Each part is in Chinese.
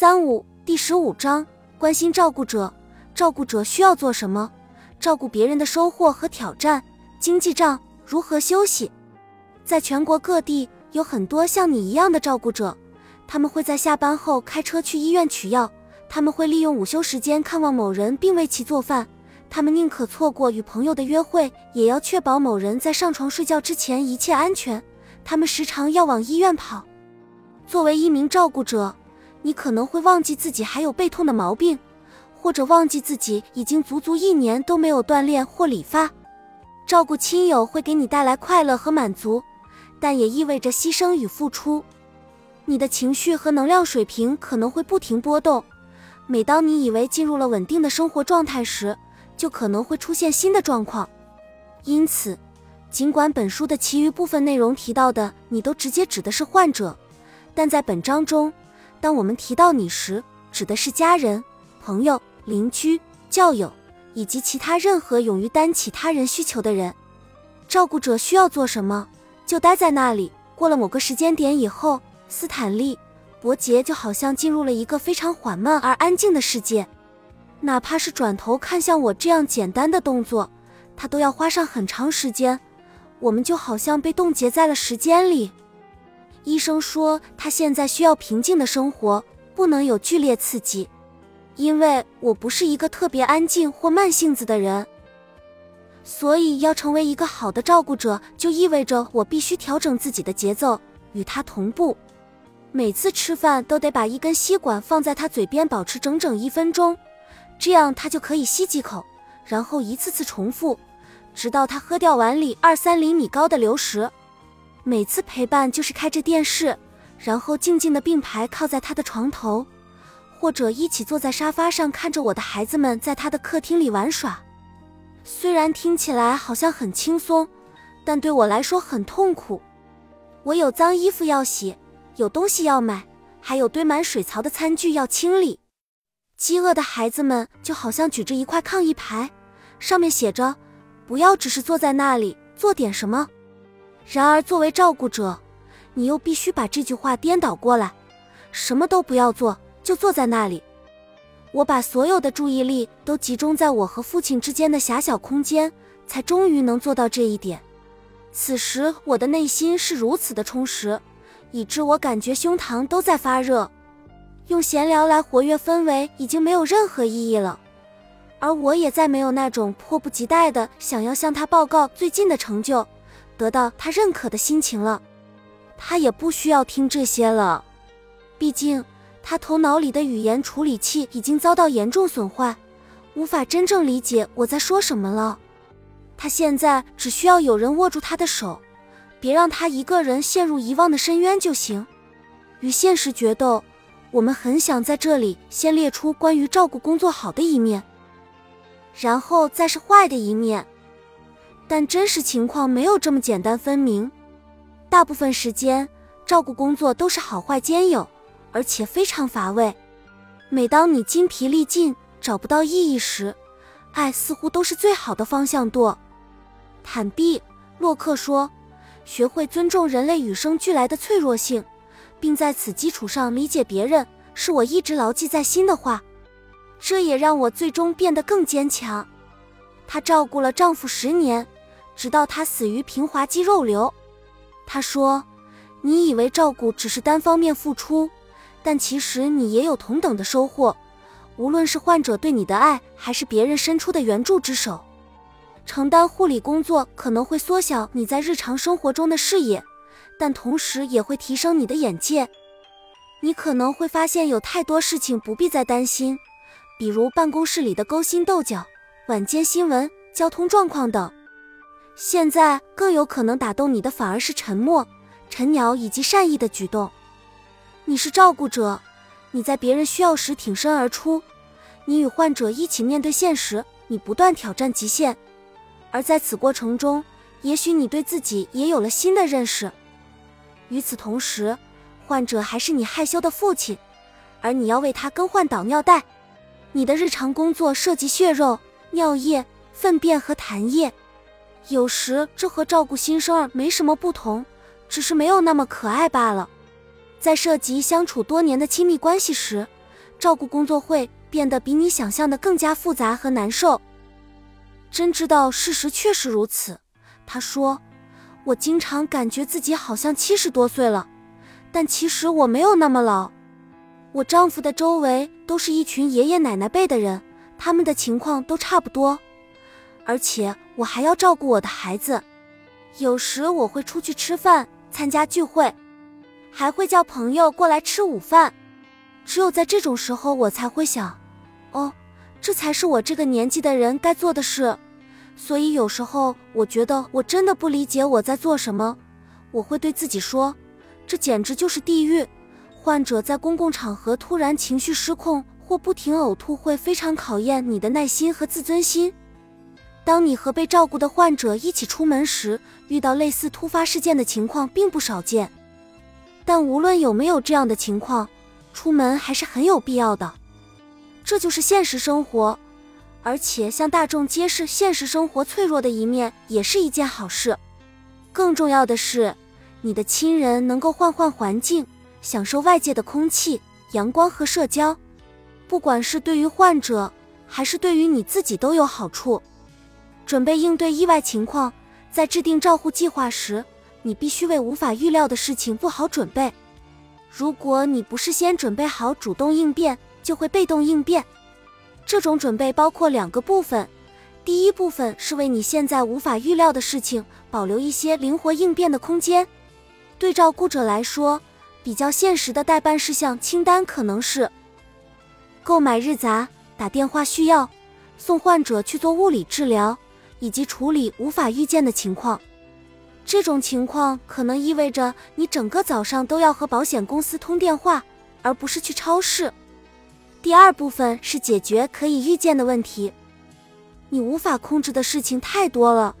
三五第十五章关心照顾者，照顾者需要做什么？照顾别人的收获和挑战，经济账如何休息？在全国各地有很多像你一样的照顾者，他们会在下班后开车去医院取药，他们会利用午休时间看望某人并为其做饭，他们宁可错过与朋友的约会，也要确保某人在上床睡觉之前一切安全。他们时常要往医院跑。作为一名照顾者。你可能会忘记自己还有背痛的毛病，或者忘记自己已经足足一年都没有锻炼或理发。照顾亲友会给你带来快乐和满足，但也意味着牺牲与付出。你的情绪和能量水平可能会不停波动。每当你以为进入了稳定的生活状态时，就可能会出现新的状况。因此，尽管本书的其余部分内容提到的你都直接指的是患者，但在本章中。当我们提到你时，指的是家人、朋友、邻居、教友以及其他任何勇于担起他人需求的人。照顾者需要做什么，就待在那里。过了某个时间点以后，斯坦利·伯杰就好像进入了一个非常缓慢而安静的世界。哪怕是转头看向我这样简单的动作，他都要花上很长时间。我们就好像被冻结在了时间里。医生说，他现在需要平静的生活，不能有剧烈刺激。因为我不是一个特别安静或慢性子的人，所以要成为一个好的照顾者，就意味着我必须调整自己的节奏，与他同步。每次吃饭都得把一根吸管放在他嘴边，保持整整一分钟，这样他就可以吸几口，然后一次次重复，直到他喝掉碗里二三厘米高的流食。每次陪伴就是开着电视，然后静静的并排靠在他的床头，或者一起坐在沙发上看着我的孩子们在他的客厅里玩耍。虽然听起来好像很轻松，但对我来说很痛苦。我有脏衣服要洗，有东西要买，还有堆满水槽的餐具要清理。饥饿的孩子们就好像举着一块抗议牌，上面写着：“不要只是坐在那里，做点什么。”然而，作为照顾者，你又必须把这句话颠倒过来，什么都不要做，就坐在那里。我把所有的注意力都集中在我和父亲之间的狭小空间，才终于能做到这一点。此时，我的内心是如此的充实，以致我感觉胸膛都在发热。用闲聊来活跃氛围已经没有任何意义了，而我也再没有那种迫不及待的想要向他报告最近的成就。得到他认可的心情了，他也不需要听这些了，毕竟他头脑里的语言处理器已经遭到严重损坏，无法真正理解我在说什么了。他现在只需要有人握住他的手，别让他一个人陷入遗忘的深渊就行。与现实决斗，我们很想在这里先列出关于照顾工作好的一面，然后再是坏的一面。但真实情况没有这么简单分明，大部分时间照顾工作都是好坏兼有，而且非常乏味。每当你精疲力尽、找不到意义时，爱似乎都是最好的方向舵。坦毕，洛克说：“学会尊重人类与生俱来的脆弱性，并在此基础上理解别人，是我一直牢记在心的话。这也让我最终变得更坚强。”她照顾了丈夫十年。直到他死于平滑肌肉瘤，他说：“你以为照顾只是单方面付出，但其实你也有同等的收获，无论是患者对你的爱，还是别人伸出的援助之手。承担护理工作可能会缩小你在日常生活中的视野，但同时也会提升你的眼界。你可能会发现有太多事情不必再担心，比如办公室里的勾心斗角、晚间新闻、交通状况等。”现在更有可能打动你的反而是沉默、沉鸟以及善意的举动。你是照顾者，你在别人需要时挺身而出，你与患者一起面对现实，你不断挑战极限。而在此过程中，也许你对自己也有了新的认识。与此同时，患者还是你害羞的父亲，而你要为他更换导尿袋。你的日常工作涉及血肉、尿液、粪便和痰液。有时这和照顾新生儿没什么不同，只是没有那么可爱罢了。在涉及相处多年的亲密关系时，照顾工作会变得比你想象的更加复杂和难受。真知道事实确实如此。他说：“我经常感觉自己好像七十多岁了，但其实我没有那么老。我丈夫的周围都是一群爷爷奶奶辈的人，他们的情况都差不多。而且我还要照顾我的孩子，有时我会出去吃饭、参加聚会，还会叫朋友过来吃午饭。只有在这种时候，我才会想，哦，这才是我这个年纪的人该做的事。”所以有时候我觉得我真的不理解我在做什么，我会对自己说，这简直就是地狱。患者在公共场合突然情绪失控或不停呕吐，会非常考验你的耐心和自尊心。当你和被照顾的患者一起出门时，遇到类似突发事件的情况并不少见。但无论有没有这样的情况，出门还是很有必要的。这就是现实生活。而且向大众揭示现实生活脆弱的一面也是一件好事。更重要的是，你的亲人能够换换环境，享受外界的空气、阳光和社交，不管是对于患者还是对于你自己都有好处。准备应对意外情况，在制定照护计划时，你必须为无法预料的事情做好准备。如果你不事先准备好主动应变，就会被动应变。这种准备包括两个部分，第一部分是为你现在无法预料的事情保留一些灵活应变的空间。对照顾者来说，比较现实的待办事项清单可能是：购买日杂、打电话需要、送患者去做物理治疗，以及处理无法预见的情况。这种情况可能意味着你整个早上都要和保险公司通电话，而不是去超市。第二部分是解决可以预见的问题。你无法控制的事情太多了，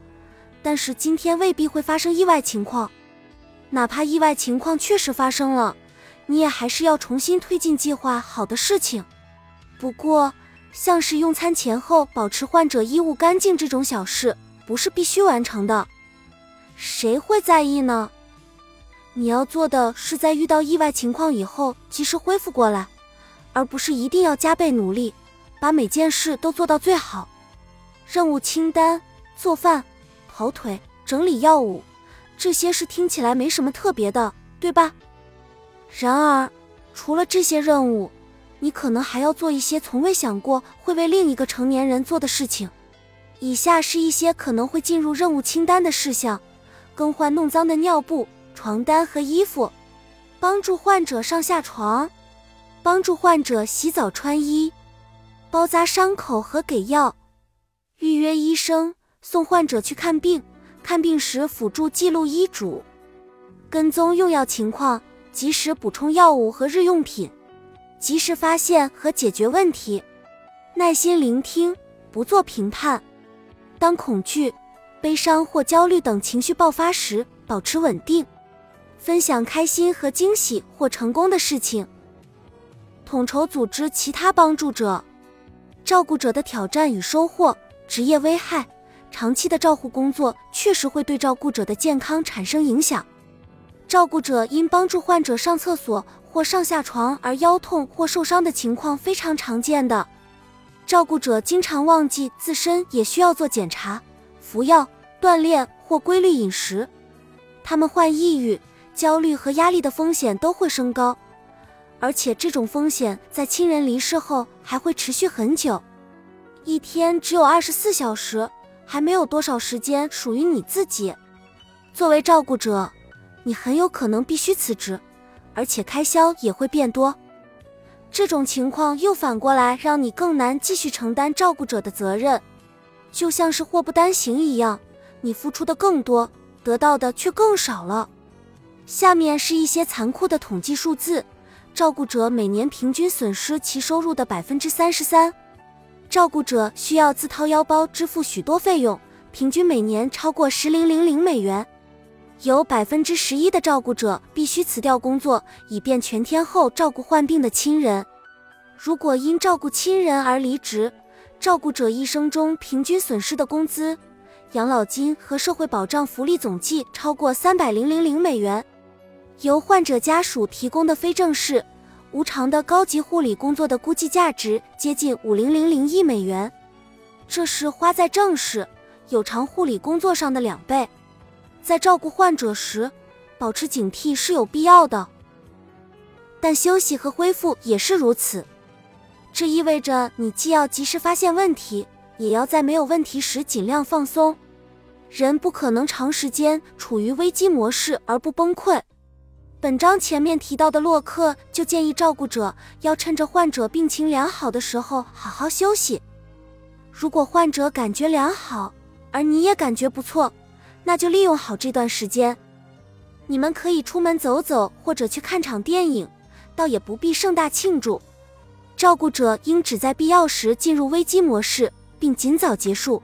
但是今天未必会发生意外情况。哪怕意外情况确实发生了，你也还是要重新推进计划好的事情。不过，像是用餐前后保持患者衣物干净这种小事，不是必须完成的。谁会在意呢？你要做的是在遇到意外情况以后及时恢复过来。而不是一定要加倍努力，把每件事都做到最好。任务清单、做饭、跑腿、整理药物，这些是听起来没什么特别的，对吧？然而，除了这些任务，你可能还要做一些从未想过会为另一个成年人做的事情。以下是一些可能会进入任务清单的事项：更换弄脏的尿布、床单和衣服，帮助患者上下床。帮助患者洗澡穿衣，包扎伤口和给药，预约医生，送患者去看病，看病时辅助记录医嘱，跟踪用药情况，及时补充药物和日用品，及时发现和解决问题，耐心聆听，不做评判。当恐惧、悲伤或焦虑等情绪爆发时，保持稳定，分享开心和惊喜或成功的事情。统筹组织其他帮助者，照顾者的挑战与收获，职业危害。长期的照护工作确实会对照顾者的健康产生影响。照顾者因帮助患者上厕所或上下床而腰痛或受伤的情况非常常见的。照顾者经常忘记自身也需要做检查、服药、锻炼或规律饮食。他们患抑郁、焦虑和压力的风险都会升高。而且这种风险在亲人离世后还会持续很久，一天只有二十四小时，还没有多少时间属于你自己。作为照顾者，你很有可能必须辞职，而且开销也会变多。这种情况又反过来让你更难继续承担照顾者的责任，就像是祸不单行一样，你付出的更多，得到的却更少了。下面是一些残酷的统计数字。照顾者每年平均损失其收入的百分之三十三，照顾者需要自掏腰包支付许多费用，平均每年超过十零零零美元。有百分之十一的照顾者必须辞掉工作，以便全天候照顾患病的亲人。如果因照顾亲人而离职，照顾者一生中平均损失的工资、养老金和社会保障福利总计超过三百零零零美元。由患者家属提供的非正式、无偿的高级护理工作的估计价值接近五零零零亿美元，这是花在正式有偿护理工作上的两倍。在照顾患者时，保持警惕是有必要的，但休息和恢复也是如此。这意味着你既要及时发现问题，也要在没有问题时尽量放松。人不可能长时间处于危机模式而不崩溃。本章前面提到的洛克就建议照顾者要趁着患者病情良好的时候好好休息。如果患者感觉良好，而你也感觉不错，那就利用好这段时间。你们可以出门走走，或者去看场电影，倒也不必盛大庆祝。照顾者应只在必要时进入危机模式，并尽早结束。